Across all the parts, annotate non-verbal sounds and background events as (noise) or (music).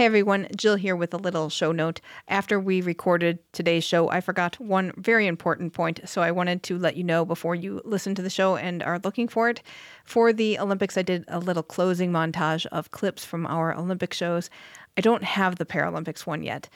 Hey everyone, Jill here with a little show note. After we recorded today's show, I forgot one very important point, so I wanted to let you know before you listen to the show and are looking for it. For the Olympics, I did a little closing montage of clips from our Olympic shows. I don't have the Paralympics one yet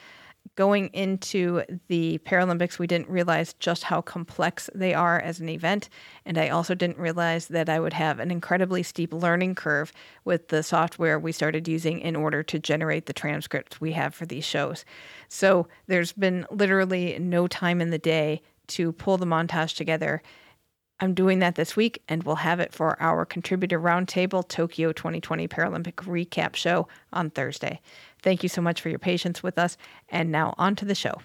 going into the Paralympics, we didn't realize just how complex they are as an event. And I also didn't realize that I would have an incredibly steep learning curve with the software we started using in order to generate the transcripts we have for these shows. So there's been literally no time in the day to pull the montage together. I'm doing that this week, and we'll have it for our Contributor Roundtable Tokyo 2020 Paralympic recap show on Thursday. Thank you so much for your patience with us. And now on to the show.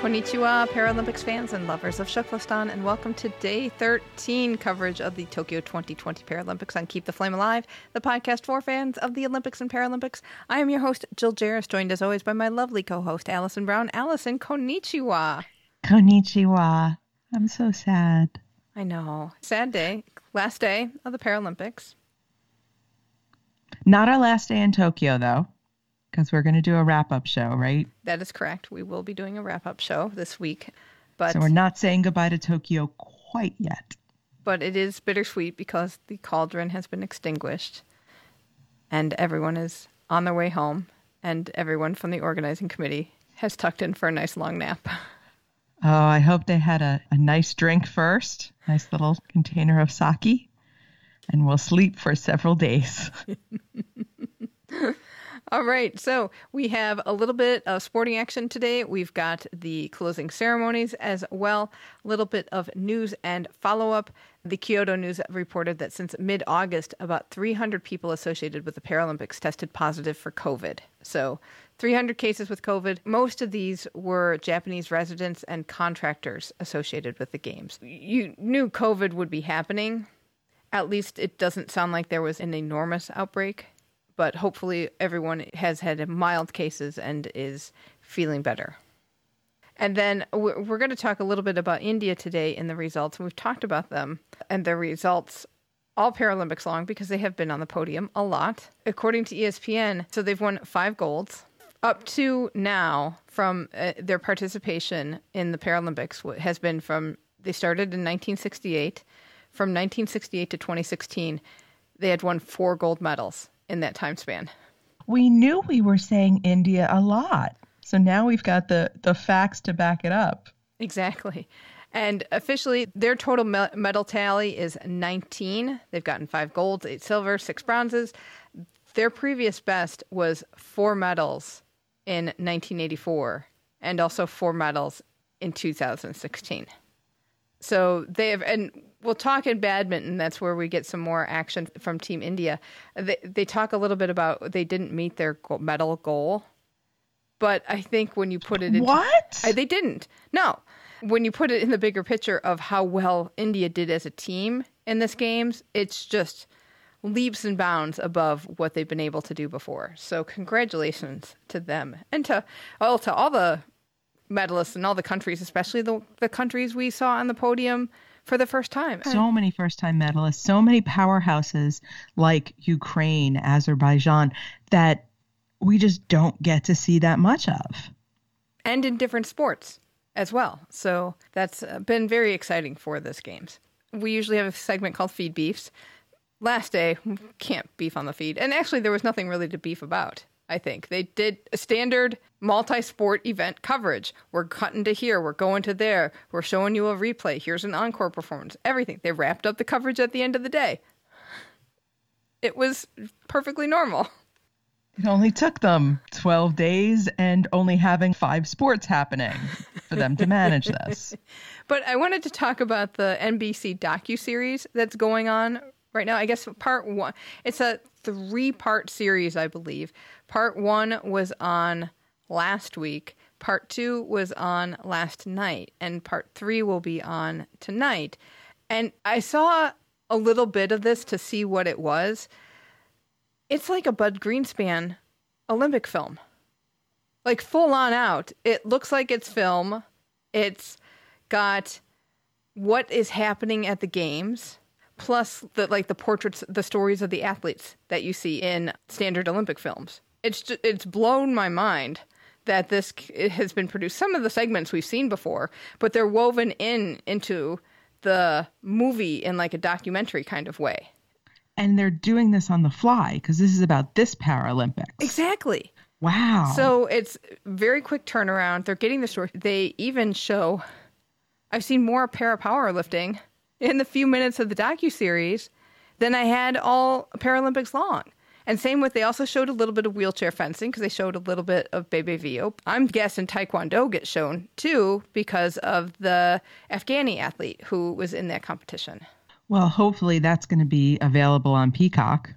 Konichiwa, Paralympics fans and lovers of Shuklistan and welcome to day 13 coverage of the Tokyo 2020 Paralympics on Keep the Flame Alive the podcast for fans of the Olympics and Paralympics. I am your host Jill Jaracz joined as always by my lovely co-host Alison Brown. Alison konnichiwa. Konnichiwa. I'm so sad. I know. Sad day. Last day of the Paralympics. Not our last day in Tokyo, though, because we're going to do a wrap up show, right? That is correct. We will be doing a wrap up show this week. But so we're not saying goodbye to Tokyo quite yet. But it is bittersweet because the cauldron has been extinguished and everyone is on their way home, and everyone from the organizing committee has tucked in for a nice long nap. (laughs) Oh, I hope they had a, a nice drink first, nice little container of sake, and we'll sleep for several days. (laughs) All right, so we have a little bit of sporting action today. We've got the closing ceremonies as well, a little bit of news and follow up. The Kyodo News reported that since mid August, about 300 people associated with the Paralympics tested positive for COVID. So 300 cases with COVID. Most of these were Japanese residents and contractors associated with the games. You knew COVID would be happening. At least it doesn't sound like there was an enormous outbreak, but hopefully everyone has had mild cases and is feeling better. And then we're going to talk a little bit about India today in the results. We've talked about them and their results all Paralympics long because they have been on the podium a lot. According to ESPN, so they've won five golds, up to now from uh, their participation in the Paralympics has been from they started in 1968 from 1968 to 2016 they had won four gold medals in that time span. We knew we were saying india a lot. So now we've got the the facts to back it up. Exactly. And officially their total medal tally is 19 they've gotten five golds eight silver six bronzes. Their previous best was four medals in 1984 and also four medals in 2016. So they have, and we'll talk in badminton. That's where we get some more action from Team India. They, they talk a little bit about they didn't meet their medal goal, but I think when you put it in what uh, they didn't. No, when you put it in the bigger picture of how well India did as a team in this games, it's just leaps and bounds above what they've been able to do before. So congratulations to them and to well to all the medalists in all the countries, especially the the countries we saw on the podium for the first time. So many first time medalists, so many powerhouses like Ukraine, Azerbaijan that we just don't get to see that much of. And in different sports as well. So that's been very exciting for this games. We usually have a segment called Feed Beefs last day (laughs) can't beef on the feed. And actually there was nothing really to beef about i think. They did a standard multi-sport event coverage. We're cutting to here we're going to there we're showing you a replay here's an encore performance everything. They wrapped up the coverage at the end of the day. It was perfectly normal. It only took them 12 days and only having five sports happening for them to manage this. (laughs) but I wanted to talk about the NBC docu-series that's going on right now. I guess part one, it's a three part series, I believe. Part one was on last week, part two was on last night, and part three will be on tonight. And I saw a little bit of this to see what it was. It's like a Bud Greenspan Olympic film. Like full on out. It looks like it's film. It's got what is happening at the games plus the like the portraits the stories of the athletes that you see in standard olympic films. It's just, it's blown my mind that this has been produced. Some of the segments we've seen before but they're woven in into the movie in like a documentary kind of way. And they're doing this on the fly because this is about this paralympics. Exactly. Wow. So it's very quick turnaround. They're getting the story. They even show i've seen more para powerlifting in the few minutes of the docu series than I had all Paralympics long. And same with they also showed a little bit of wheelchair fencing because they showed a little bit of Bebe Vio. Oh, I'm guessing Taekwondo gets shown too because of the Afghani athlete who was in that competition. Well, hopefully that's going to be available on Peacock.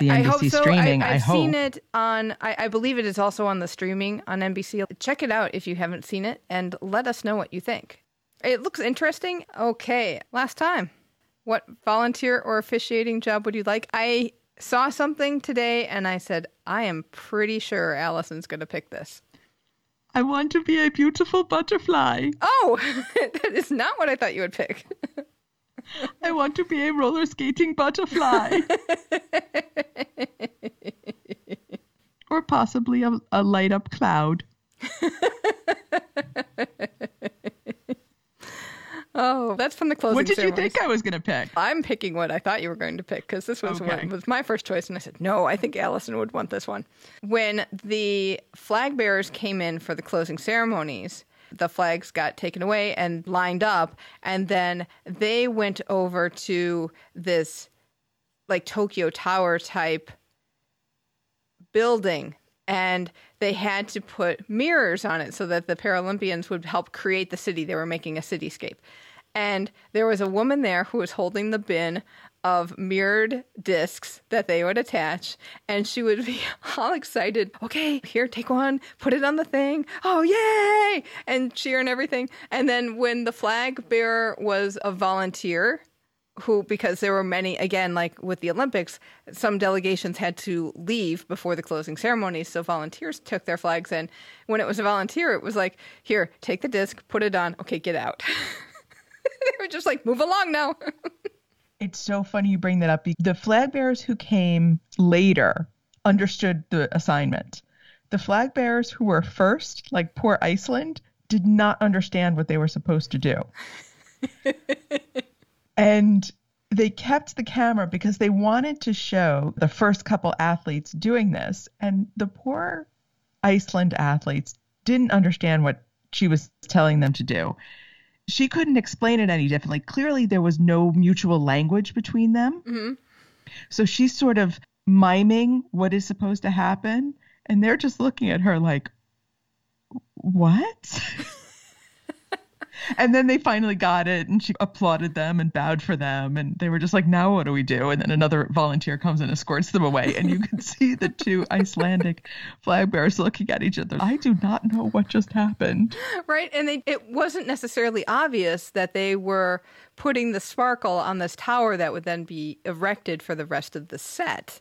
The NBC I hope so. streaming. I, I have hope. seen it on. I, I believe it is also on the streaming on NBC. Check it out if you haven't seen it, and let us know what you think. It looks interesting. Okay, last time. What volunteer or officiating job would you like? I saw something today and I said, I am pretty sure Alison's going to pick this. I want to be a beautiful butterfly. Oh, (laughs) that is not what I thought you would pick. I want to be a roller skating butterfly. (laughs) or possibly a, a light up cloud. (laughs) Oh, that's from the closing What did you think I was going to pick? I'm picking what I thought you were going to pick because this was Okay. what was my first choice, and I said no. I think Alison would want this one. When the flag bearers came in for the closing ceremonies, the flags got taken away and lined up, and then they went over to this like Tokyo Tower type building and they had to put mirrors on it so that the Paralympians would help create the city. They were making a cityscape. And there was a woman there who was holding the bin of mirrored discs that they would attach. And she would be (laughs) all excited. Okay here take one. Put it on the thing. Oh yay! And cheer and everything. And then when the flag bearer was a volunteer who because there were many again like with the olympics some delegations had to leave before the closing ceremonies so volunteers took their flags and when it was a volunteer it was like here take the disc put it on. Okay get out (laughs) (laughs) they were just like move along now (laughs) It's so funny you bring that up. The flag bearers who came later understood the assignment. The flag bearers who were first, like poor Iceland, did not understand what they were supposed to do. (laughs) and they kept the camera because they wanted to show the first couple athletes doing this. And the poor Iceland athletes didn't understand what she was telling them to do. She couldn't explain it any differently. Clearly, there was no mutual language between them. hmm So she's sort of miming what is supposed to happen. And they're just looking at her like, what? (laughs) and then they finally got it and she applauded them and bowed for them. And they were just like, now what do we do? And then another volunteer comes and escorts them away. And you can (laughs) see the two Icelandic flag bearers looking at each other. I do not know what just happened. right and they, it wasn't necessarily obvious that they were putting the sparkle on this tower that would then be erected for the rest of the set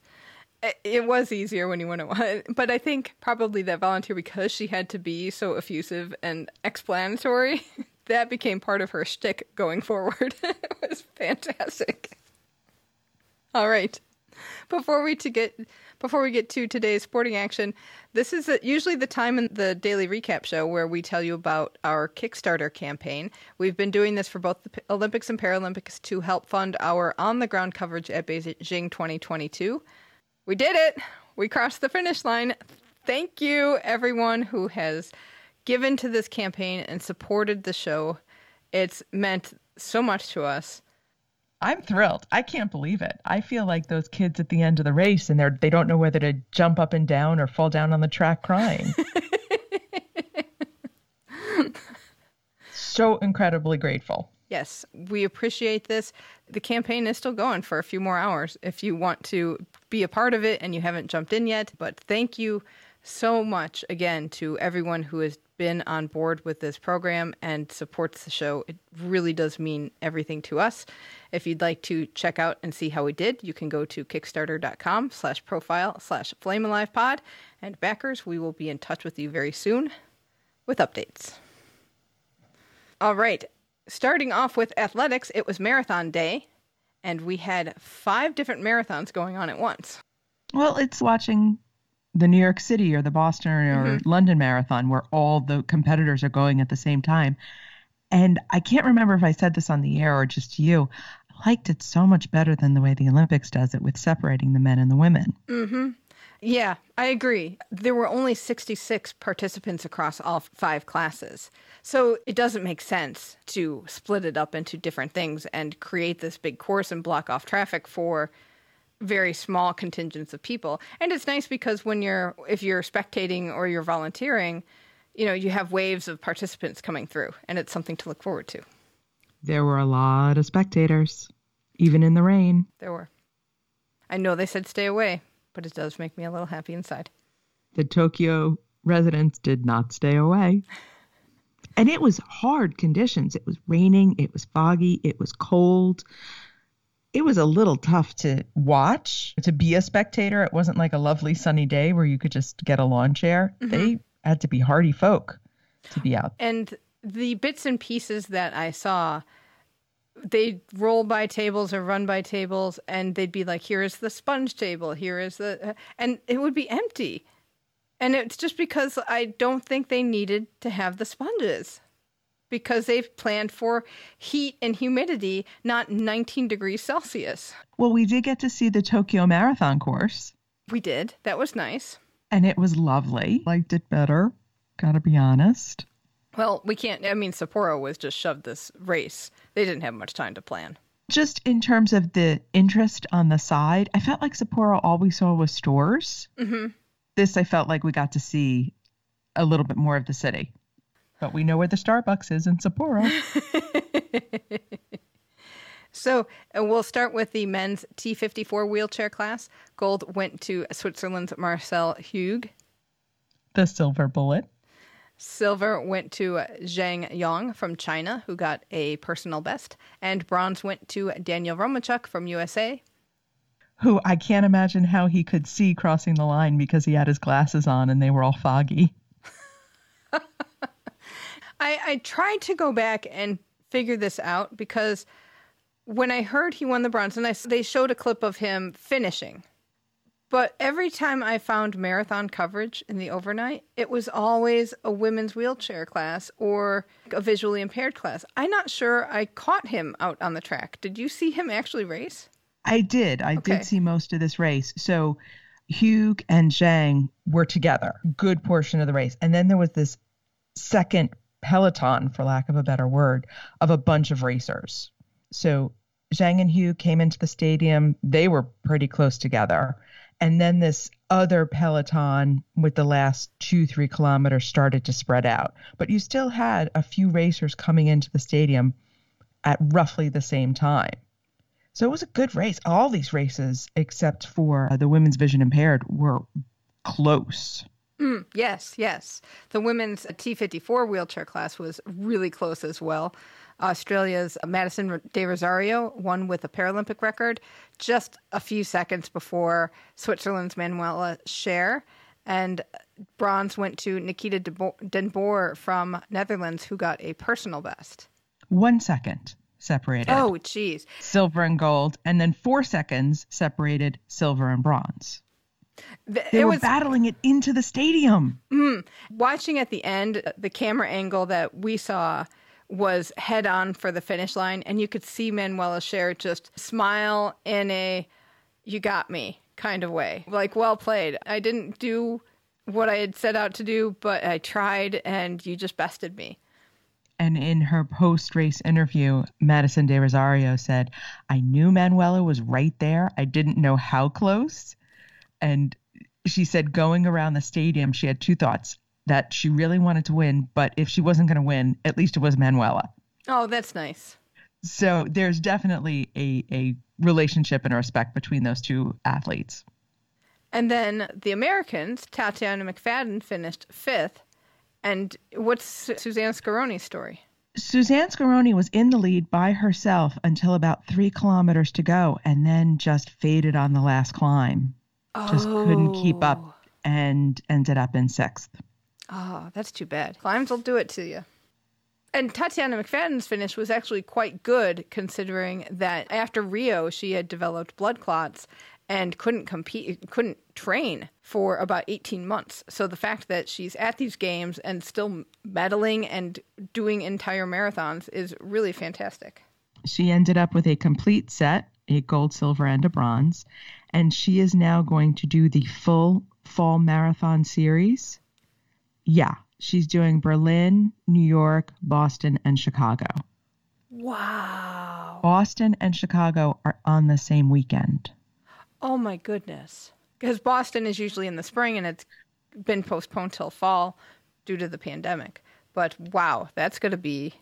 it, was easier when you went at but i think probably that volunteer because she had to be so effusive and explanatory (laughs) that became part of her shtick going forward (laughs) it was fantastic all right before we to get before we get to today's sporting action, this is usually the time in the daily recap show where we tell you about our Kickstarter campaign. We've been doing this for both the Olympics and Paralympics to help fund our on the ground coverage at Beijing 2022. We did it. We crossed the finish line. Thank you everyone who has given to this campaign and supported the show. It's meant so much to us. I'm thrilled. I can't believe it. I feel like those kids at the end of the race and they're they don't know whether to jump up and down or fall down on the track crying. (laughs) so incredibly grateful. Yes, we appreciate this. The campaign is still going for a few more hours if you want to be a part of it and you haven't jumped in yet. But thank you so much again to everyone who has been on board with this program and supports the show. It really does mean everything to us. If you'd like to check out and see how we did, you can go to kickstarter.com slash profile slash flamealivepod. And backers, we will be in touch with you very soon with updates. All right. starting off with athletics, it was marathon day, and we had five different marathons going on at once. Well, it's watching the New York City or the Boston or mm-hmm. London marathon where all the competitors are going at the same time. And I can't remember if I said this on the air or just to you. I liked it so much better than the way the Olympics does it with separating the men and the women. Mm-hmm. Yeah, I agree. There were only 66 participants across all five classes. So it doesn't make sense to split it up into different things and create this big course and block off traffic for very small contingents of people. And it's nice because when you're if you're spectating or you're volunteering, you know, you have waves of participants coming through and it's something to look forward to. There were a lot of spectators even in the rain. There were. I know they said stay away, but it does make me a little happy inside. The Tokyo residents did not stay away. And it was hard conditions. It was raining, it was foggy, it was cold it was a little tough to watch, to be a spectator. It wasn't like a lovely sunny day where you could just get a lawn chair. Mm-hmm. They had to be hardy folk to be out. And the bits and pieces that I saw, they'd roll by tables or run by tables, and they'd be like, here is the sponge table, here is the. And it would be empty. And it's just because I don't think they needed to have the sponges because they've planned for heat and humidity, not 19 degrees Celsius. Well, we did get to see the Tokyo Marathon course. We did. That was nice. And it was lovely. Liked it better. Gotta be honest. Well, we can't. I mean, Sapporo was just shoved this race. They didn't have much time to plan. Just in terms of the interest on the side, I felt like Sapporo all we saw was stores. Mm-hmm. This, I felt like we got to see a little bit more of the city. But we know where the Starbucks is in Sapporo. (laughs) so uh, we'll start with the men's T54 wheelchair class. Gold went to Switzerland's Marcel Hug. The silver bullet. Silver went to Zhang Yong from China, who got a personal best. And bronze went to Daniel Romanchuk from USA. Who I can't imagine how he could see crossing the line because he had his glasses on and they were all foggy. I, I tried to go back and figure this out because when I heard he won the bronze, and I, they showed a clip of him finishing. But every time I found marathon coverage in the overnight, it was always a women's wheelchair class or a visually impaired class. I'm not sure I caught him out on the track. Did you see him actually race? I did. I okay. did see most of this race. So Hug and Zhang were together, good portion of the race. And then there was this second peloton, for lack of a better word, of a bunch of racers. So Zhang and Hug came into the stadium. They were pretty close together. And then this other peloton with the last two, three kilometers started to spread out. But you still had a few racers coming into the stadium at roughly the same time. So it was a good race. All these races, except for the women's vision impaired, were close. Mm, yes, yes. The women's T54 wheelchair class was really close as well. Australia's Madison de Rozario won with a Paralympic record just a few seconds before Switzerland's Manuela Schär. And bronze went to Nikita Den Boer from Netherlands, who got a personal best. One second separated. Oh, geez. Silver and gold. And then four seconds separated silver and bronze. They it were was, battling it into the stadium. Mm, watching at the end, the camera angle that we saw was head on for the finish line, and you could see Manuela Schär just smile in a "you got me" kind of way, like "well played." I didn't do what I had set out to do, but I tried, and you just bested me. And in her post race interview, Madison de Rozario said, I knew Manuela was right there. I didn't know how close and she said going around the stadium, she had two thoughts that she really wanted to win, but if she wasn't going to win, at least it was Manuela. Oh, that's nice. So there's definitely a, a relationship and a respect between those two athletes. And then the Americans, Tatiana McFadden finished fifth. And what's Suzanne Scaroni's story? Suzanne Scaroni was in the lead by herself until about three kilometers to go and then just faded on the last climb just couldn't keep up oh. and ended up in sixth. Oh, that's too bad. Climbs will do it to you. And Tatiana McFadden's finish was actually quite good considering that after Rio, she had developed blood clots and couldn't compete, couldn't train for about 18 months. So the fact that she's at these games and still medaling and doing entire marathons is really fantastic. She ended up with a complete set, a gold, silver, and a bronze. And she is now going to do the full fall marathon series. Yeah, she's doing Berlin, New York, Boston, and Chicago. Wow. Boston and Chicago are on the same weekend. Oh my goodness. Because Boston is usually in the spring and it's been postponed till fall due to the pandemic. But wow, that's going to be.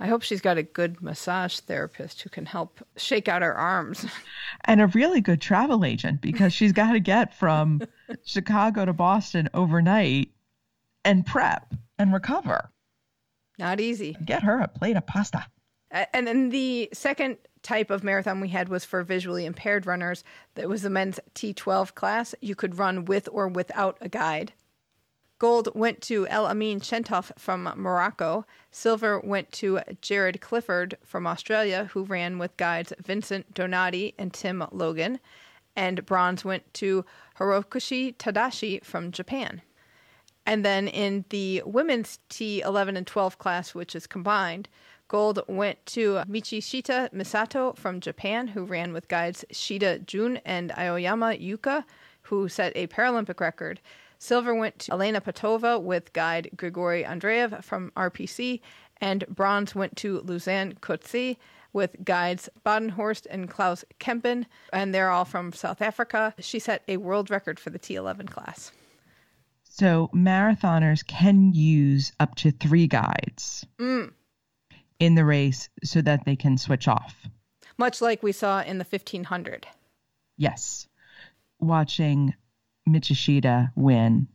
I hope she's got a good massage therapist who can help shake out her arms. (laughs) And a really good travel agent because she's got to get from (laughs) Chicago to Boston overnight and prep and recover. Not easy. Get her a plate of pasta. And then the second type of marathon we had was for visually impaired runners. That was the men's T12 class. You could run with or without a guide. Gold went to El Amin Chentouf from Morocco. Silver went to Jaryd Clifford from Australia, who ran with guides Vincent Donati and Tim Logan. And bronze went to Hirokoshi Tadashi from Japan. And then in the women's T11 and 12 class, which is combined, Gold went to Michishita Misato from Japan, who ran with guides Shida Jun and Aoyama Yuka, who set a Paralympic record. Silver went to Elena Pautova with guide Grigory Andreev from RPC, and bronze went to Louzanne Coetzee with guides Badenhorst and Klaus Kempen, and they're all from South Africa. She set a world record for the T11 class. So marathoners can use up to three guides. Mm in the race so that they can switch off. Much like we saw in the 1500. Yes. Watching Michishita win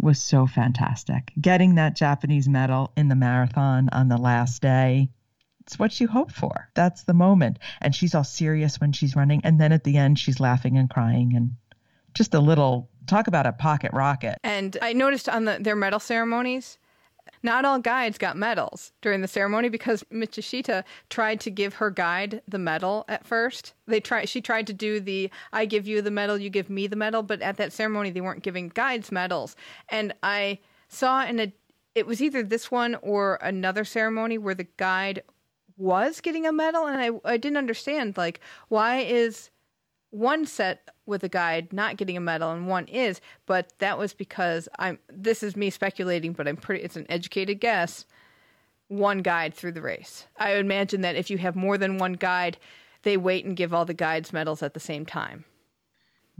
was so fantastic. Getting that Japanese medal in the marathon on the last day, it's what you hope for. That's the moment. And she's all serious when she's running. And then at the end, she's laughing and crying and just a little talk about a pocket rocket. And I noticed on the, their medal ceremonies, not all guides got medals during the ceremony because Michishita tried to give her guide the medal at first. They tried she tried to do the I give you the medal, you give me the medal, but at that ceremony they weren't giving guides medals. And I saw in a it was either this one or another ceremony where the guide was getting a medal and I I didn't understand like why is one set with a guide not getting a medal and one is, but that was because I'm this is me speculating, but I'm pretty it's an educated guess. One guide through the race. I would imagine that if you have more than one guide, they wait and give all the guides medals at the same time.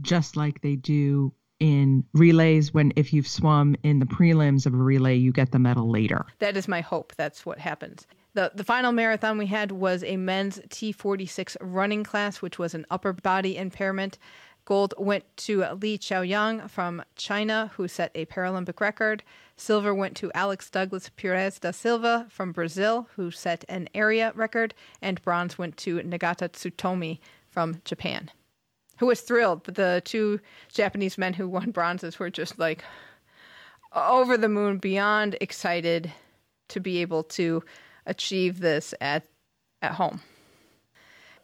Just like they do in relays when if you've swum in the prelims of a relay, you get the medal later. That is my hope. That's what happens. The, the final marathon we had was a men's T46 running class, which was an upper body impairment. Gold went to Li Chaoyan from China, who set a Paralympic record. Silver went to Alex Douglas Pires da Silva from Brazil, who set an area record. And bronze went to Nagata Tsutomu from Japan, who was thrilled. But the two Japanese men who won bronzes were just like over the moon, beyond excited to be able to achieve this at at home.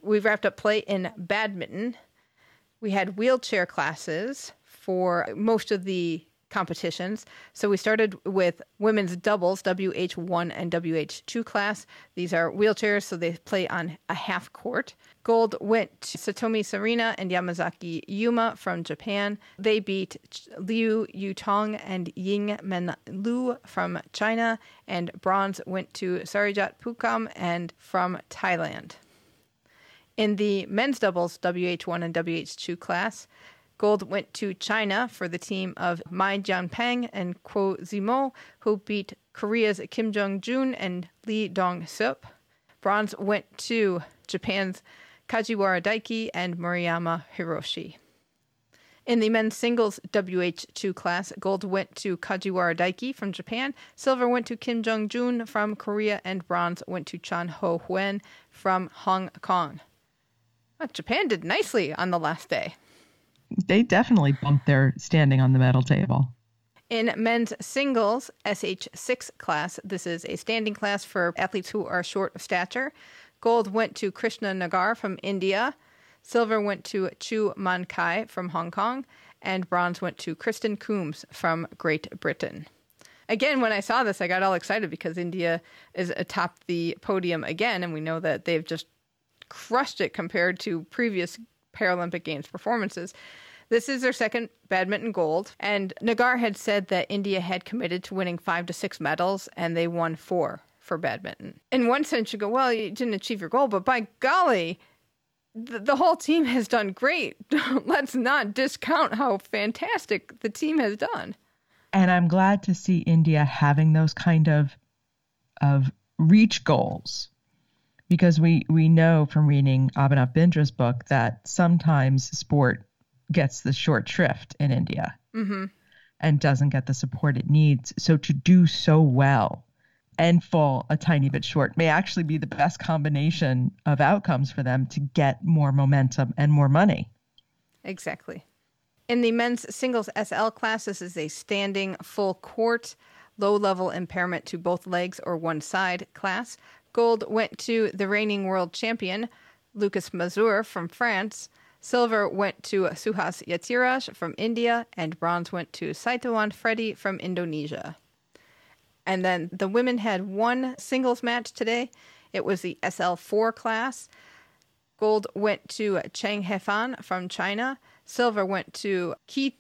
We've wrapped up play in badminton. We had wheelchair classes for most of the competitions. So we started with women's doubles, WH1 and WH2 class. These are wheelchairs, so they play on a half court. Gold went to Satomi Sarina and Yamazaki Yuma from Japan. They beat Liu Yutong and Ying Men Lu from China. And bronze went to Sarijat Pukam and from Thailand. In the men's doubles WH1 and WH2 class, Gold went to China for the team of Mai Jianpeng and Qu Zimo, who beat Korea's Kim Jong Jun and Lee Dong Sup. Bronze went to Japan's Kajiwara Daiki and Murayama Hiroshi. In the men's singles WH2 class, gold went to Kajiwara Daiki from Japan, silver went to Kim Jong Jun from Korea, and bronze went to Chan Ho Huen from Hong Kong. Japan did nicely on the last day they definitely bumped their standing on the medal table. In men's singles SH6 class, this is a standing class for athletes who are short of stature. Gold went to Krishna Nagar from India. Silver went to Chu Man Kai from Hong Kong. And bronze went to Krysten Coombs from Great Britain. Again, when I saw this, I got all excited because India is atop the podium again, and we know that they've just crushed it compared to previous Paralympic Games performances. This is their second badminton gold. And Nagar had said that India had committed to winning five to six medals, and they won four for badminton. In one sense, you go, well, you didn't achieve your goal, but by golly, the, the whole team has done great. (laughs) Let's not discount how fantastic the team has done. And I'm glad to see India having those kind of of reach goals because we we know from reading Abhinav Bindra's book that sometimes sport gets the short shrift in India mm-hmm. and doesn't get the support it needs. So to do so well and fall a tiny bit short may actually be the best combination of outcomes for them to get more momentum and more money. Exactly. In the men's singles SL class, this is a standing full court, low level impairment to both legs or one side class. Gold went to the reigning world champion, Lucas Mazur from France. Silver went to Suhas Yathiraj from India, and bronze went to Saitawan Freddy from Indonesia. And then the women had one singles match today. It was the SL4 class. Gold went to Cheng Hefang from China. Silver went to Ki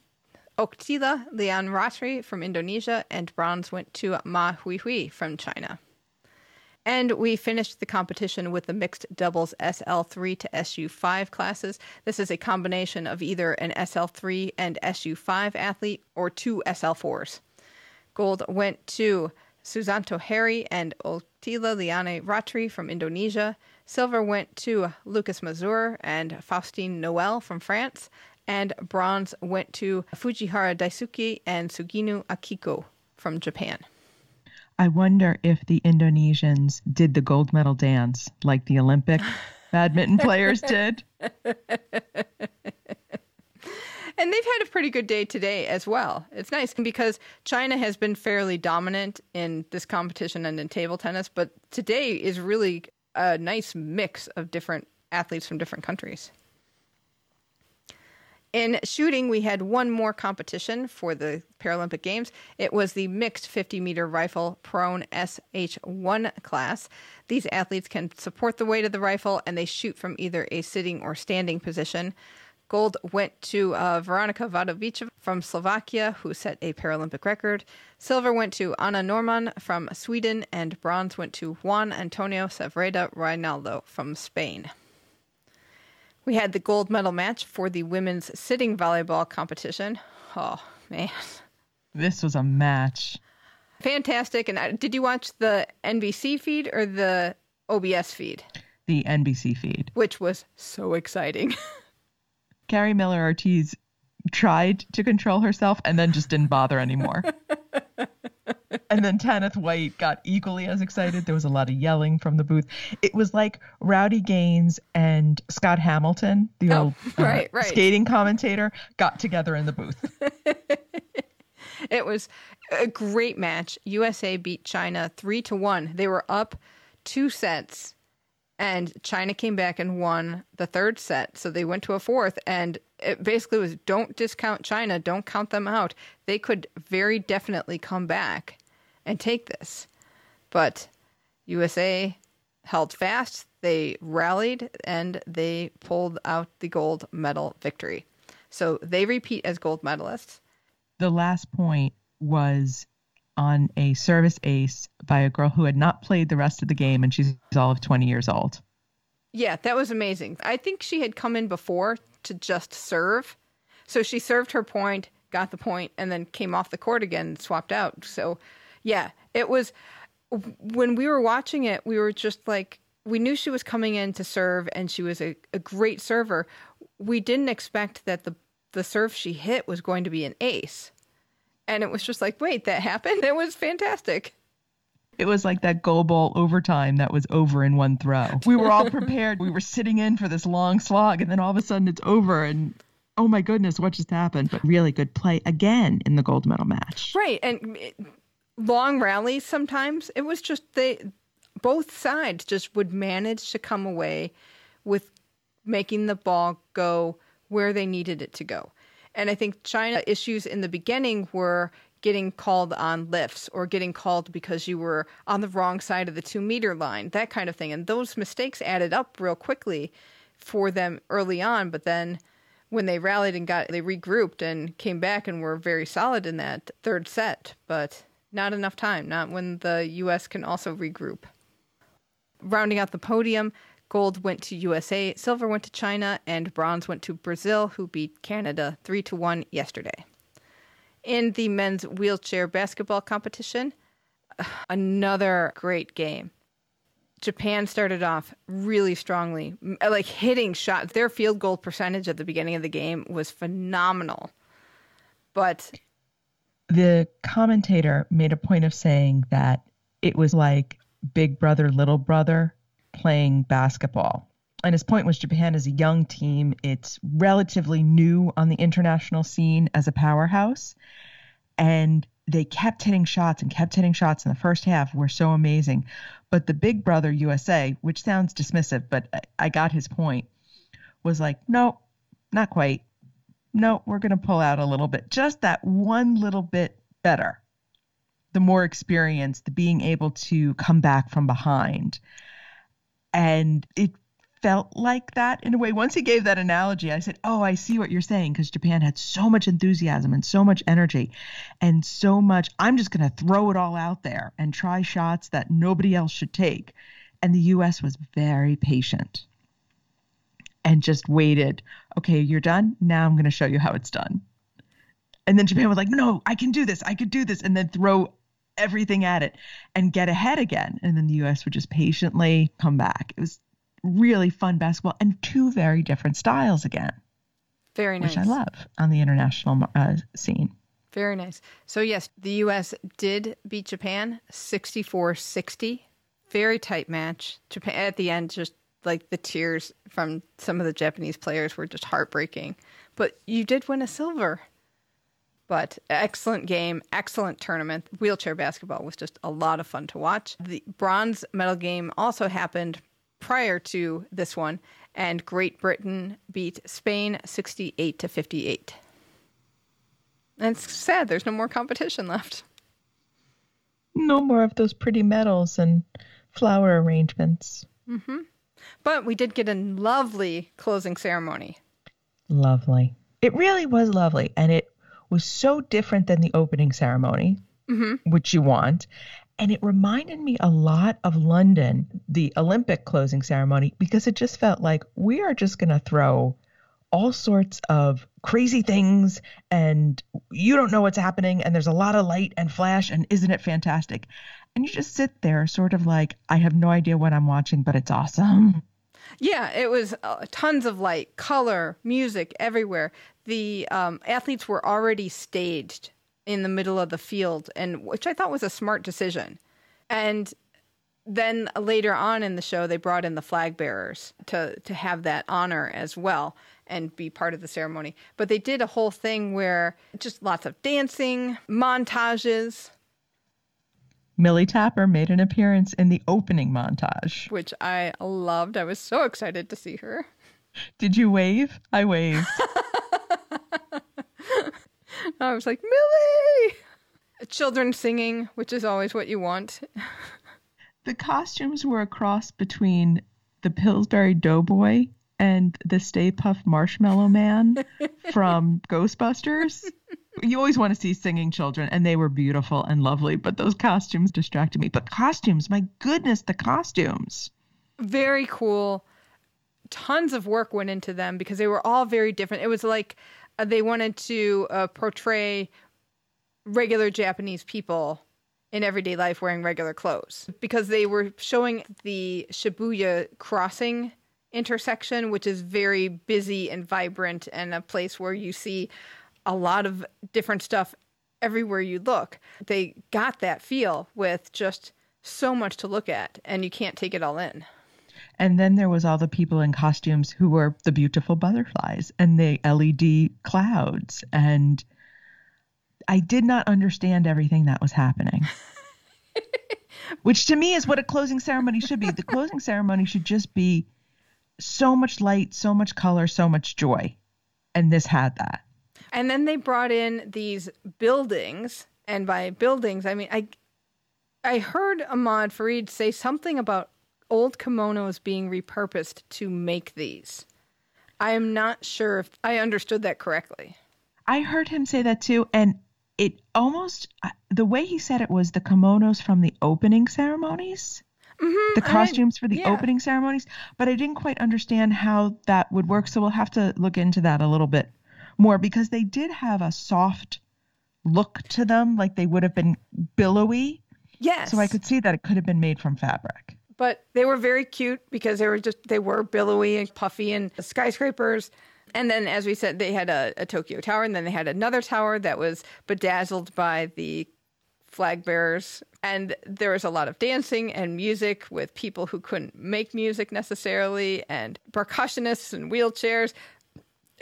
Oktila Lian Ratri from Indonesia. And bronze went to Ma Hui Hui from China. And we finished the competition with the mixed doubles SL3 to SU5 classes. This is a combination of either an SL3 and SU5 athlete or two SL4s. Gold went to Susanto Harry and Otila Liane Ratri from Indonesia. Silver went to Lucas Mazur and Faustine Noel from France. And bronze went to Fujihara Daisuke and Sugino Akiko from Japan. I wonder if the Indonesians did the gold medal dance like the Olympic (laughs) badminton players did. and they've had a pretty good day today as well. It's nice because China has been fairly dominant in this competition and in table tennis, but today is really a nice mix of different athletes from different countries. In shooting, we had one more competition for the Paralympic Games. It was the mixed 50 meter rifle prone SH1 class. These athletes can support the weight of the rifle and they shoot from either a sitting or standing position. Gold went to uh, Veronika Vadovic from Slovakia, who set a Paralympic record. Silver went to Anna Norman from Sweden, and bronze went to Juan Antonio Saavedra Reinaldo from Spain. We had the gold medal match for the women's sitting volleyball competition. Oh, man. This was a match. Fantastic. And uh, did you watch the NBC feed or the OBS feed? The NBC feed. Which was so exciting. (laughs) Kari Miller Ortiz tried to control herself and then just didn't bother anymore. (laughs) and then Tanith White got equally as excited. There was a lot of yelling from the booth. It was like Rowdy Gaines and Scott Hamilton, the oh, old uh, right, right. skating commentator, got together in the booth. (laughs) it was a great match. USA beat China three to one. They were up two sets, and China came back and won the third set. So they went to a fourth, and it basically was don't discount China, don't count them out. They could very definitely come back and take this. But USA held fast, they rallied, and they pulled out the gold medal victory. So they repeat as gold medalists. The last point was on a service ace by a girl who had not played the rest of the game, and she's all of 20 years old. Yeah, that was amazing. I think she had come in before to just serve. So she served her point, got the point, and then came off the court again, swapped out. So, yeah, it was when we were watching it, we were just like, we knew she was coming in to serve and she was a, a great server. We didn't expect that the, the serve she hit was going to be an ace. And it was just like, wait, that happened? (laughs) It was fantastic. It was like that goal ball overtime that was over in one throw. We were all (laughs) prepared. we were sitting in for this long slog, and then all of a sudden it's over, and oh my goodness, what just happened? But really good play again in the gold medal match. Right. And long rallies sometimes. It was just they, both sides just would manage to come away with making the ball go where they needed it to go. And I think China issues in the beginning were getting called on lifts or getting called because you were on the wrong side of the two meter line, that kind of thing. And those mistakes added up real quickly for them early on. But then when they rallied and got, they regrouped and came back and were very solid in that third set. But not enough time, not when the U.S. can also regroup. Rounding out the podium, gold went to USA, silver went to China, and bronze went to Brazil, who beat Canada 3 to 1 yesterday. In the men's wheelchair basketball competition, (sighs) another great game. Japan started off really strongly, like hitting shots. Their field goal percentage at the beginning of the game was phenomenal. But the commentator made a point of saying that it was like big brother, little brother playing basketball. And his point was Japan is a young team. It's relatively new on the international scene as a powerhouse. And they kept hitting shots and kept hitting shots in the first half were so amazing. But the big brother USA, which sounds dismissive, but I got his point, was like, no, not quite. No, we're going to pull out a little bit, just that one little bit better. The more experience, the being able to come back from behind. And it felt like that in a way. Once he gave that analogy, I said, Oh, I see what you're saying because Japan had so much enthusiasm and so much energy and so much. I'm just going to throw it all out there and try shots that nobody else should take. And the US was very patient and just waited. Okay, you're done. Now I'm going to show you how it's done. And then Japan was like, No, I can do this. I could do this. And then throw everything at it and get ahead again. And then the US would just patiently come back. It was really fun basketball and two very different styles again. Very nice. Which I love on the international uh, scene. Very nice. So, yes, the U.S. did beat Japan 64 60. Very tight match. Japan at the end, just like the tears from some of the Japanese players were just heartbreaking. But you did win a silver. But excellent game, excellent tournament. Wheelchair basketball was just a lot of fun to watch. The bronze medal game also happened prior to this one, and Great Britain beat Spain 68 to 58. And it's sad there's no more competition left. No more of those pretty medals and flower arrangements. Mm-hmm. But we did get a lovely closing ceremony. Lovely. It really was lovely. And it was so different than the opening ceremony, mm-hmm. which you want. And it reminded me a lot of London, the Olympic closing ceremony, because it just felt like we are just going to throw all sorts of crazy things and you don't know what's happening and there's a lot of light and flash and isn't it fantastic? And you just sit there sort of like, I have no idea what I'm watching, but it's awesome. Yeah, it was uh, tons of light, color, music everywhere. The um, athletes were already staged in the middle of the field, and which I thought was a smart decision. And then later on in the show, they brought in the flag bearers to to have that honor as well and be part of the ceremony. But they did a whole thing where just lots of dancing, montages. Millie Tapper made an appearance in the opening montage, which I loved. I was so excited to see her. Did you wave? I waved. (laughs) I was like, Millie! Children singing, which is always what you want. (laughs) the costumes were a cross between the Pillsbury Doughboy and the Stay Puft Marshmallow Man (laughs) from Ghostbusters. You always want to see singing children, and they were beautiful and lovely, but those costumes distracted me. But costumes, my goodness, the costumes. Very cool. Tons of work went into them because they were all very different. It was like uh, they wanted to uh, portray regular Japanese people in everyday life wearing regular clothes because they were showing the Shibuya crossing intersection, which is very busy and vibrant and a place where you see a lot of different stuff everywhere you look. They got that feel with just so much to look at and you can't take it all in. And then there was all the people in costumes who were the beautiful butterflies and the LED clouds. And I did not understand everything that was happening. (laughs) Which to me is what a closing ceremony should be. The closing ceremony should just be so much light, so much color, so much joy. And this had that. And then they brought in these buildings, and by buildings, I mean I I heard Ahmed Fareed say something about old kimonos being repurposed to make these. I am not sure if I understood that correctly. I heard him say that too, and it almost the way he said it was the kimonos from the opening ceremonies. Mm-hmm, the costumes for the yeah. opening ceremonies, but I didn't quite understand how that would work. So we'll have to look into that a little bit more because they did have a soft look to them, like they would have been billowy. Yes. So I could see that it could have been made from fabric. But they were very cute because they were just they were billowy and puffy and skyscrapers. And then, as we said, they had a, a Tokyo Tower, and then they had another tower that was bedazzled by the flag bearers. And there was a lot of dancing and music with people who couldn't make music necessarily, and percussionists and wheelchairs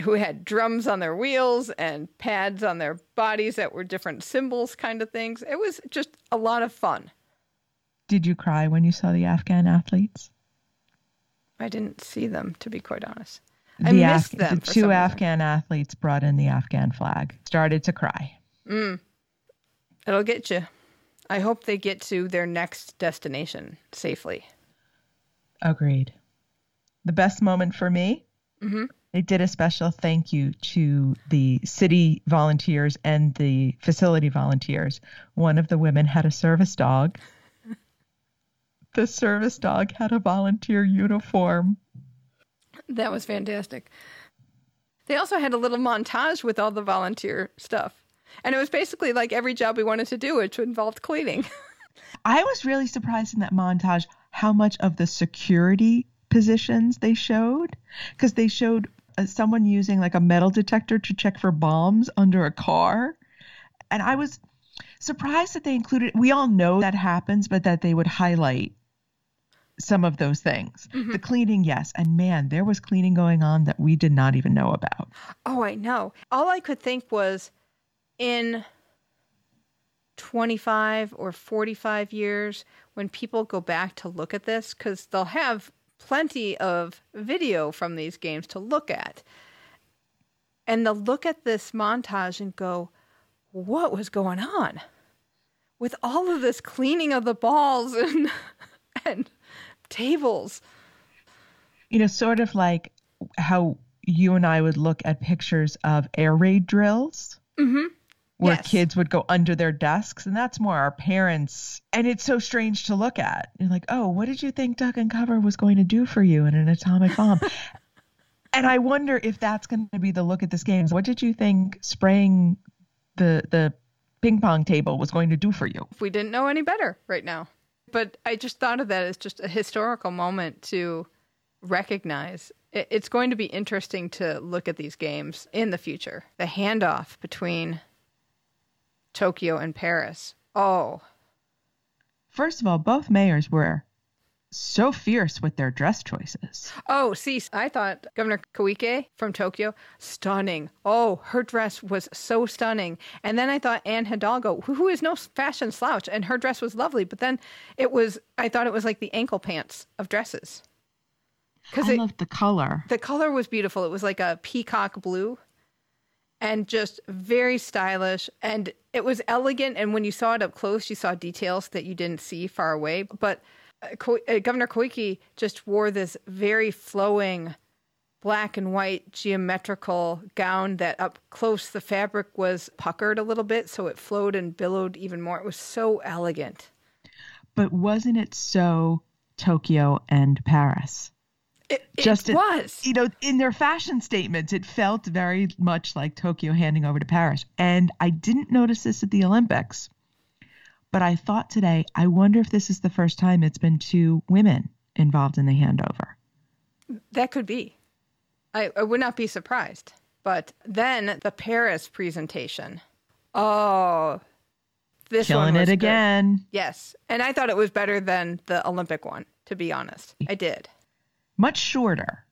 who had drums on their wheels and pads on their bodies that were different symbols, kind of things. It was just a lot of fun. Did you cry when you saw the Afghan athletes? I didn't see them, to be quite honest. I the missed Af- them. The two Afghan athletes brought in the Afghan flag. Started to cry. Mm. It'll get you. I hope they get to their next destination safely. Agreed. The best moment for me mm-hmm. They did a special thank you to the city volunteers and the facility volunteers. One of the women had a service dog. (laughs) the service dog had a volunteer uniform. That was fantastic. They also had a little montage with all the volunteer stuff. And it was basically like every job we wanted to do, which involved cleaning. (laughs) I was really surprised in that montage how much of the security positions they showed because they showed someone using like a metal detector to check for bombs under a car. And I was surprised that they included, we all know that happens, but that they would highlight some of those things. Mm-hmm. The cleaning, yes. And man, there was cleaning going on that we did not even know about. Oh, I know. All I could think was in 25 or 45 years, when people go back to look at this, because they'll have plenty of video from these games to look at. And they'll look at this montage and go, what was going on? With all of this cleaning of the balls and, (laughs) and tables. You know, sort of like how you and I would look at pictures of air raid drills. Mm-hmm where yes. kids would go under their desks and that's more our parents. And it's so strange to look at. You're like oh what did you think duck and cover was going to do for you in an atomic bomb? (laughs) And i wonder if that's going to be the look at this game. What did you think spraying the the ping pong table was going to do for you? We didn't know any better right now. But i just thought of that as just a historical moment to recognize. It's going to be interesting to look at these games in the future. The handoff between Tokyo and Paris. Oh. First of all, both mayors were so fierce with their dress choices. Oh, see, I thought Governor Koike from Tokyo, stunning. Oh, her dress was so stunning. And then I thought Anne Hidalgo, who is no fashion slouch, and her dress was lovely. But then it was, I thought it was like the ankle pants of dresses. I it, loved the color. The color was beautiful. It was like a peacock blue and just very stylish. And it was elegant. And when you saw it up close you saw details that you didn't see far away. But uh, uh, governor koike just wore this very flowing black and white geometrical gown that up close the fabric was puckered a little bit so it flowed and billowed even more. It was so elegant. But wasn't it so tokyo and paris it, it just was. you know, in their fashion statements, it felt very much like Tokyo handing over to Paris. And I didn't notice this at the Olympics, but I thought today, I wonder if this is the first time it's been two women involved in the handover. That could be. I, I would not be surprised. But then the Paris presentation. Oh, this killing it again. Yes, and I thought it was better than the Olympic one. To be honest, I did. Much shorter.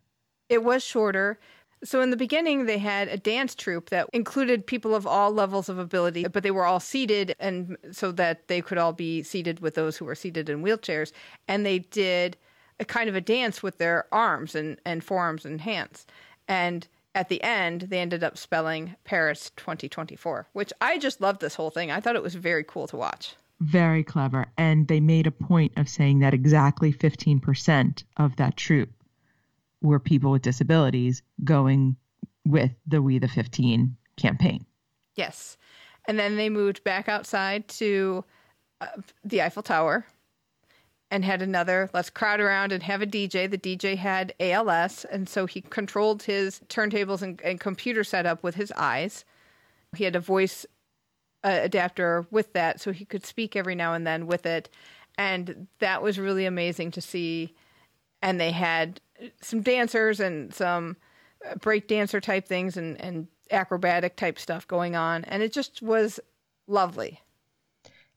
It was shorter. So in the beginning, they had a dance troupe that included people of all levels of ability, but they were all seated, and so that they could all be seated with those who were seated in wheelchairs. And they did a kind of a dance with their arms and, and forearms and hands. And at the end, they ended up spelling Paris 2024, which I just loved this whole thing. I thought it was very cool to watch. Very clever. And they made a point of saying that exactly 15% of that troupe were people with disabilities going with the We the 15 campaign. Yes. And then they moved back outside to uh, the Eiffel Tower and had another let's crowd around and have a DJ. The DJ had ALS, and so he controlled his turntables and, and computer setup with his eyes. He had a voice uh, adapter with that, so he could speak every now and then with it. And that was really amazing to see. And they had some dancers and some uh, break dancer type things and, and acrobatic type stuff going on. And it just was lovely.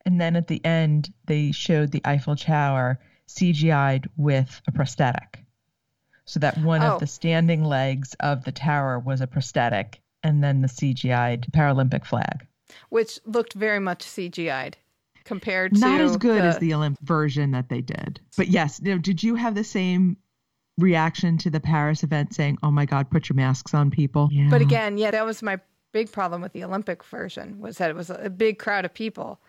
And then at the end, they showed the Eiffel Tower CGI'd with a prosthetic. So that one oh. of the standing legs of the tower was a prosthetic, and then the CGI'd Paralympic flag. Which looked very much CGI'd compared Not to. as good the... as the Olympic version that they did. But yes, you know, did you have the same reaction to the Paris event saying, "Oh my God, put your masks on, people"? Yeah. But again, yeah, that was my big problem with the Olympic version was that it was a big crowd of people,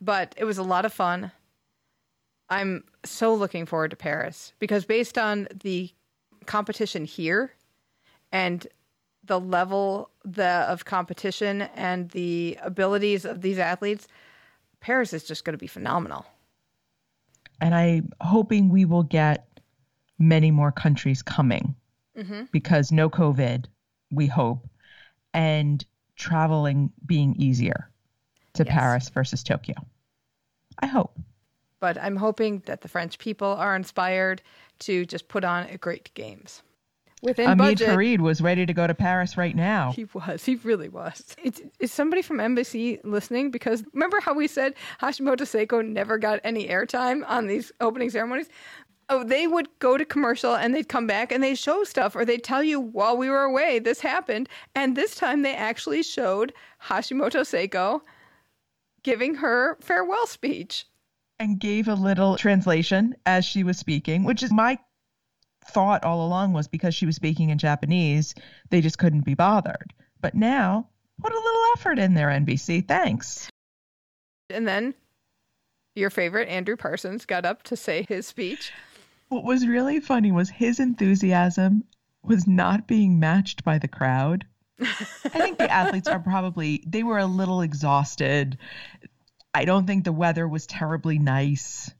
but it was a lot of fun. I'm so looking forward to Paris because based on the competition here and the level the, of competition and the abilities of these athletes, Paris is just going to be phenomenal. And I'm hoping we will get many more countries coming mm-hmm. because no COVID, we hope, and traveling being easier to yes. Paris versus Tokyo. I hope. But I'm hoping that the French people are inspired to just put on a great games. Within Hamid budget, Fareed was ready to go to Paris right now. He was. He really was. It's, is somebody from NBC listening? Because remember how we said Hashimoto Seiko never got any airtime on these opening ceremonies? Oh, they would go to commercial and they'd come back and they'd show stuff or they'd tell you while we were away this happened. And this time they actually showed Hashimoto Seiko giving her farewell speech. And gave a little translation as she was speaking, which is my thought all along was because she was speaking in Japanese, they just couldn't be bothered. But now, put a little effort in there, NBC. Thanks. And then your favorite, Andrew Parsons, got up to say his speech. What was really funny was his enthusiasm was not being matched by the crowd. (laughs) I think the athletes are probably they were a little exhausted. I don't think the weather was terribly nice.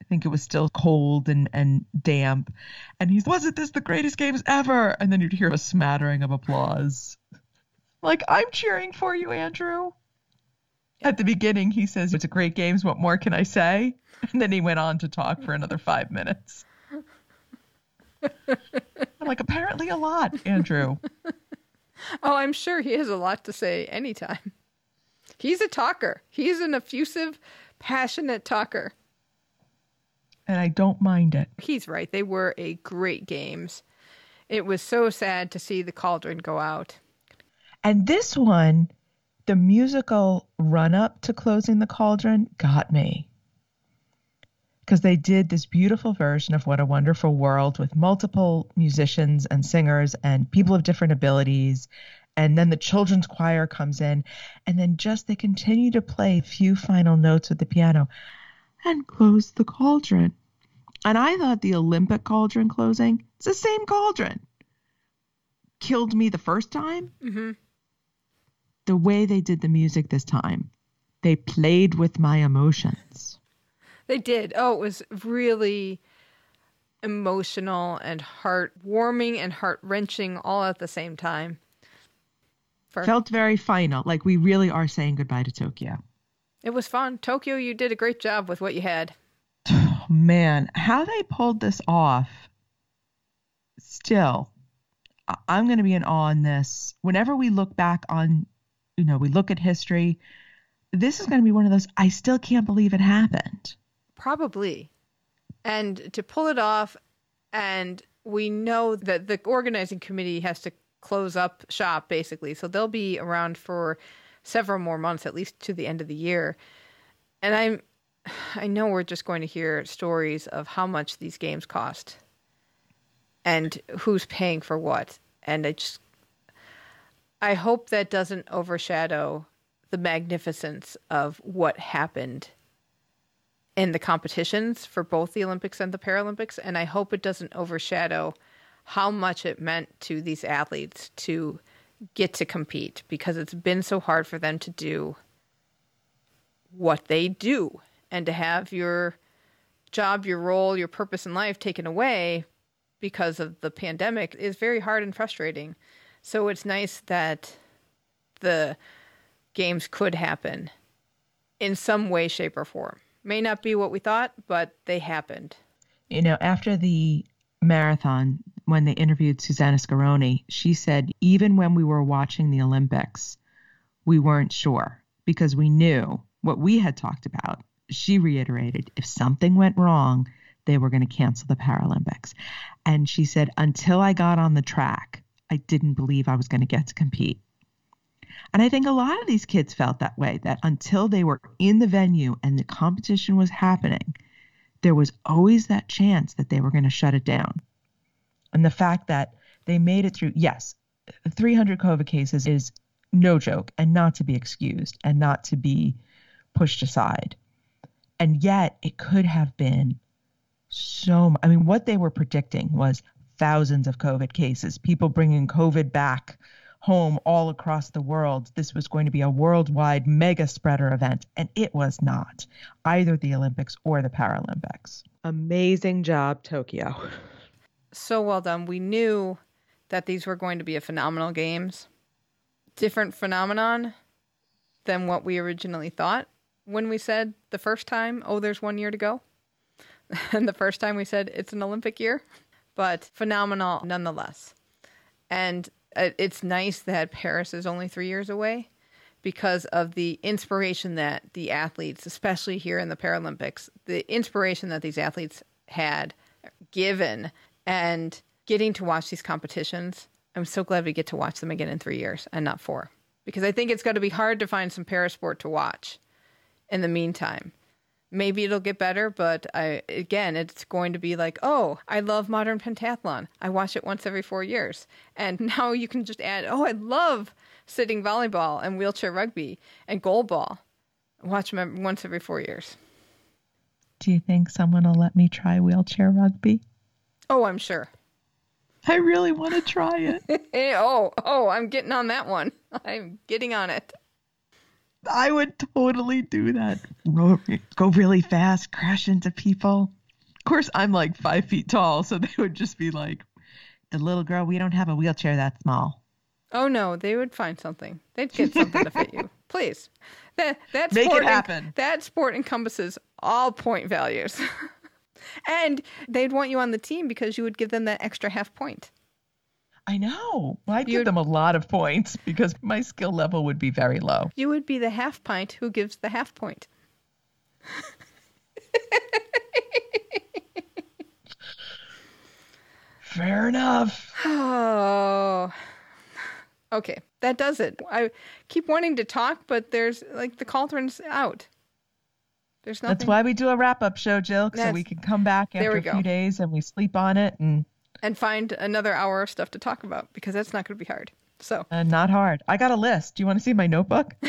I think it was still cold and, and damp. And he's, wasn't this the greatest games ever? And then you'd hear a smattering of applause. Like, I'm cheering for you, Andrew. At the beginning, he says, It's a great games. What more can I say? And then he went on to talk for another five minutes. I'm like, apparently a lot, Andrew. (laughs) oh, I'm sure he has a lot to say anytime. He's a talker. He's an effusive, passionate talker. And I don't mind it. He's right. They were a great games. It was so sad to see the cauldron go out. And this one, the musical run up to closing the cauldron got me because they did this beautiful version of What a Wonderful World with multiple musicians and singers and people of different abilities. And then the children's choir comes in, and then just they continue to play a few final notes with the piano and close the cauldron. And I thought the Olympic cauldron closing, it's the same cauldron. Killed me the first time. Mm-hmm. The way they did the music this time, they played with my emotions. They did. Oh, it was really emotional and heartwarming and heart wrenching all at the same time. For... Felt very final, like we really are saying goodbye to Tokyo. It was fun. Tokyo, you did a great job with what you had. Oh, (sighs) man, how they pulled this off. Still, I'm going to be in awe on this. Whenever we look back on, you know, we look at history, this is going to be one of those, I still can't believe it happened. Probably. And to pull it off and we know that the organizing committee has to close up shop basically. So they'll be around for several more months, at least to the end of the year. And I'm I know we're just going to hear stories of how much these games cost and who's paying for what. And I just I hope that doesn't overshadow the magnificence of what happened in the competitions for both the Olympics and the Paralympics. And I hope it doesn't overshadow how much it meant to these athletes to get to compete because it's been so hard for them to do what they do and to have your job, your role, your purpose in life taken away because of the pandemic is very hard and frustrating. So it's nice that the games could happen in some way, shape, or form. May not be what we thought, but they happened. You know, after the marathon, when they interviewed Susanna Scaroni, she said, even when we were watching the Olympics, we weren't sure because we knew what we had talked about. She reiterated if something went wrong, they were going to cancel the Paralympics. And she said, until I got on the track, I didn't believe I was going to get to compete. And I think a lot of these kids felt that way that until they were in the venue and the competition was happening, there was always that chance that they were going to shut it down. And the fact that they made it through, yes, 300 COVID cases is no joke and not to be excused and not to be pushed aside. And yet it could have been so, I mean, what they were predicting was thousands of COVID cases, people bringing COVID back home all across the world. This was going to be a worldwide mega spreader event, and it was not either the Olympics or the Paralympics. Amazing job, Tokyo. So well done. We knew that these were going to be a phenomenal games. Different phenomenon than what we originally thought when we said the first time, oh, there's one year to go. (laughs) and the first time we said it's an Olympic year, but phenomenal nonetheless. And Uh, it's nice that Paris is only three years away because of the inspiration that the athletes, especially here in the Paralympics, the inspiration that these athletes had given and getting to watch these competitions. I'm so glad we get to watch them again in three years and not four because I think it's going to be hard to find some parasport to watch in the meantime maybe it'll get better but i again it's going to be like oh i love modern pentathlon. I watch it once every four years. And (laughs) now you can just add oh i love sitting volleyball and wheelchair rugby and goalball. Watch them once every four years. Do you think someone will let me try wheelchair rugby? Oh i'm sure. I really want to try it. (laughs) Eh, oh oh i'm getting on that one. (laughs) I'm getting on it I would totally do that. Go really fast, crash into people. Of course, I'm like five feet tall, so they would just be like, "The little girl, we don't have a wheelchair that small." Oh no, they would find something. They'd get something to fit you. (laughs) Please, that that make sport it happen. En- that sport encompasses all point values, (laughs) and they'd want you on the team because you would give them that extra half point. I know. Well, I'd You'd, give them a lot of points because my skill level would be very low. You would be the half pint who gives the half point. (laughs) Fair enough. Oh. Okay, that does it. I keep wanting to talk, but there's like the cauldron's out. There's nothing. That's why we do a wrap up show, Jill, so we can come back after a few days and we sleep on it and and find another hour of stuff to talk about because that's not going to be hard. So, uh, not hard. I got a list. Do you want to see my notebook? (laughs)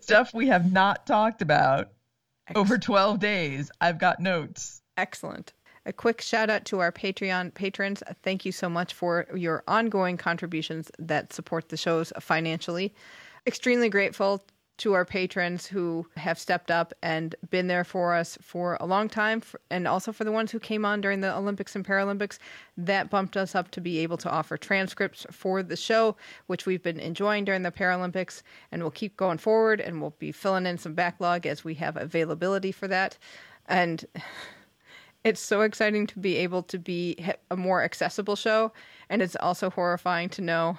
stuff we have not talked about Excellent. over 12 days. I've got notes. Excellent. A quick shout out to our Patreon patrons. Thank you so much for your ongoing contributions that support the shows financially. Extremely grateful to our patrons who have stepped up and been there for us for a long time, and also for the ones who came on during the Olympics and Paralympics. That bumped us up to be able to offer transcripts for the show, which we've been enjoying during the Paralympics, and we'll keep going forward, and we'll be filling in some backlog as we have availability for that. And (sighs) it's so exciting to be able to be a more accessible show, and it's also horrifying to know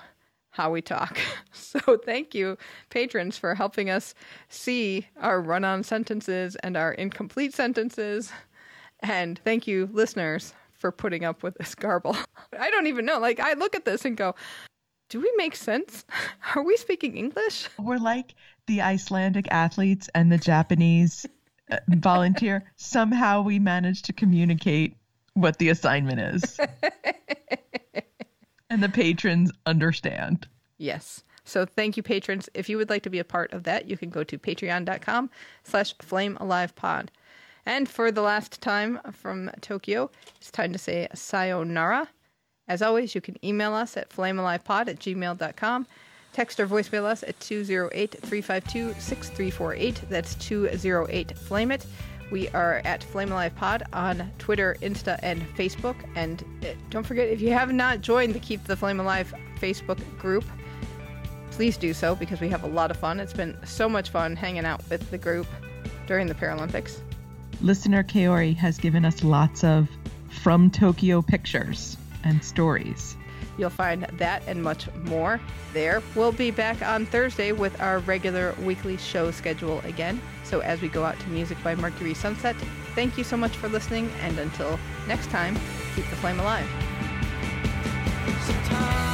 how we talk. (laughs) So thank you, patrons, for helping us see our run on sentences and our incomplete sentences And thank you, listeners, for putting up with this garble. (laughs) I don't even know. Like, I look at this and go, do we make sense? (laughs) Are we speaking English? We're like the Icelandic athletes and the Japanese uh, volunteer. Somehow we managed to communicate what the assignment is. And the patrons understand. Yes. So thank you, patrons. If you would like to be a part of that, you can go to patreon.com slash flamealivepod. And for the last time from Tokyo, it's time to say sayonara. As always, you can email us at flamealivepod at gmail.com. Text or voicemail us at 208 352 6348. That's 208 Flame It. We are at Flame Alive Pod on Twitter, Insta, and Facebook. And uh, don't forget, if you have not joined the Keep the Flame Alive Facebook group, please do so because we have a lot of fun. It's been so much fun hanging out with the group during the Paralympics. Listener Kaori has given us lots of from Tokyo pictures and stories. You'll find that and much more there. We'll be back on Thursday with our regular weekly show schedule again. So as we go out to music by Mercury Sunset, thank you so much for listening, and until next time, keep the flame alive. Sometimes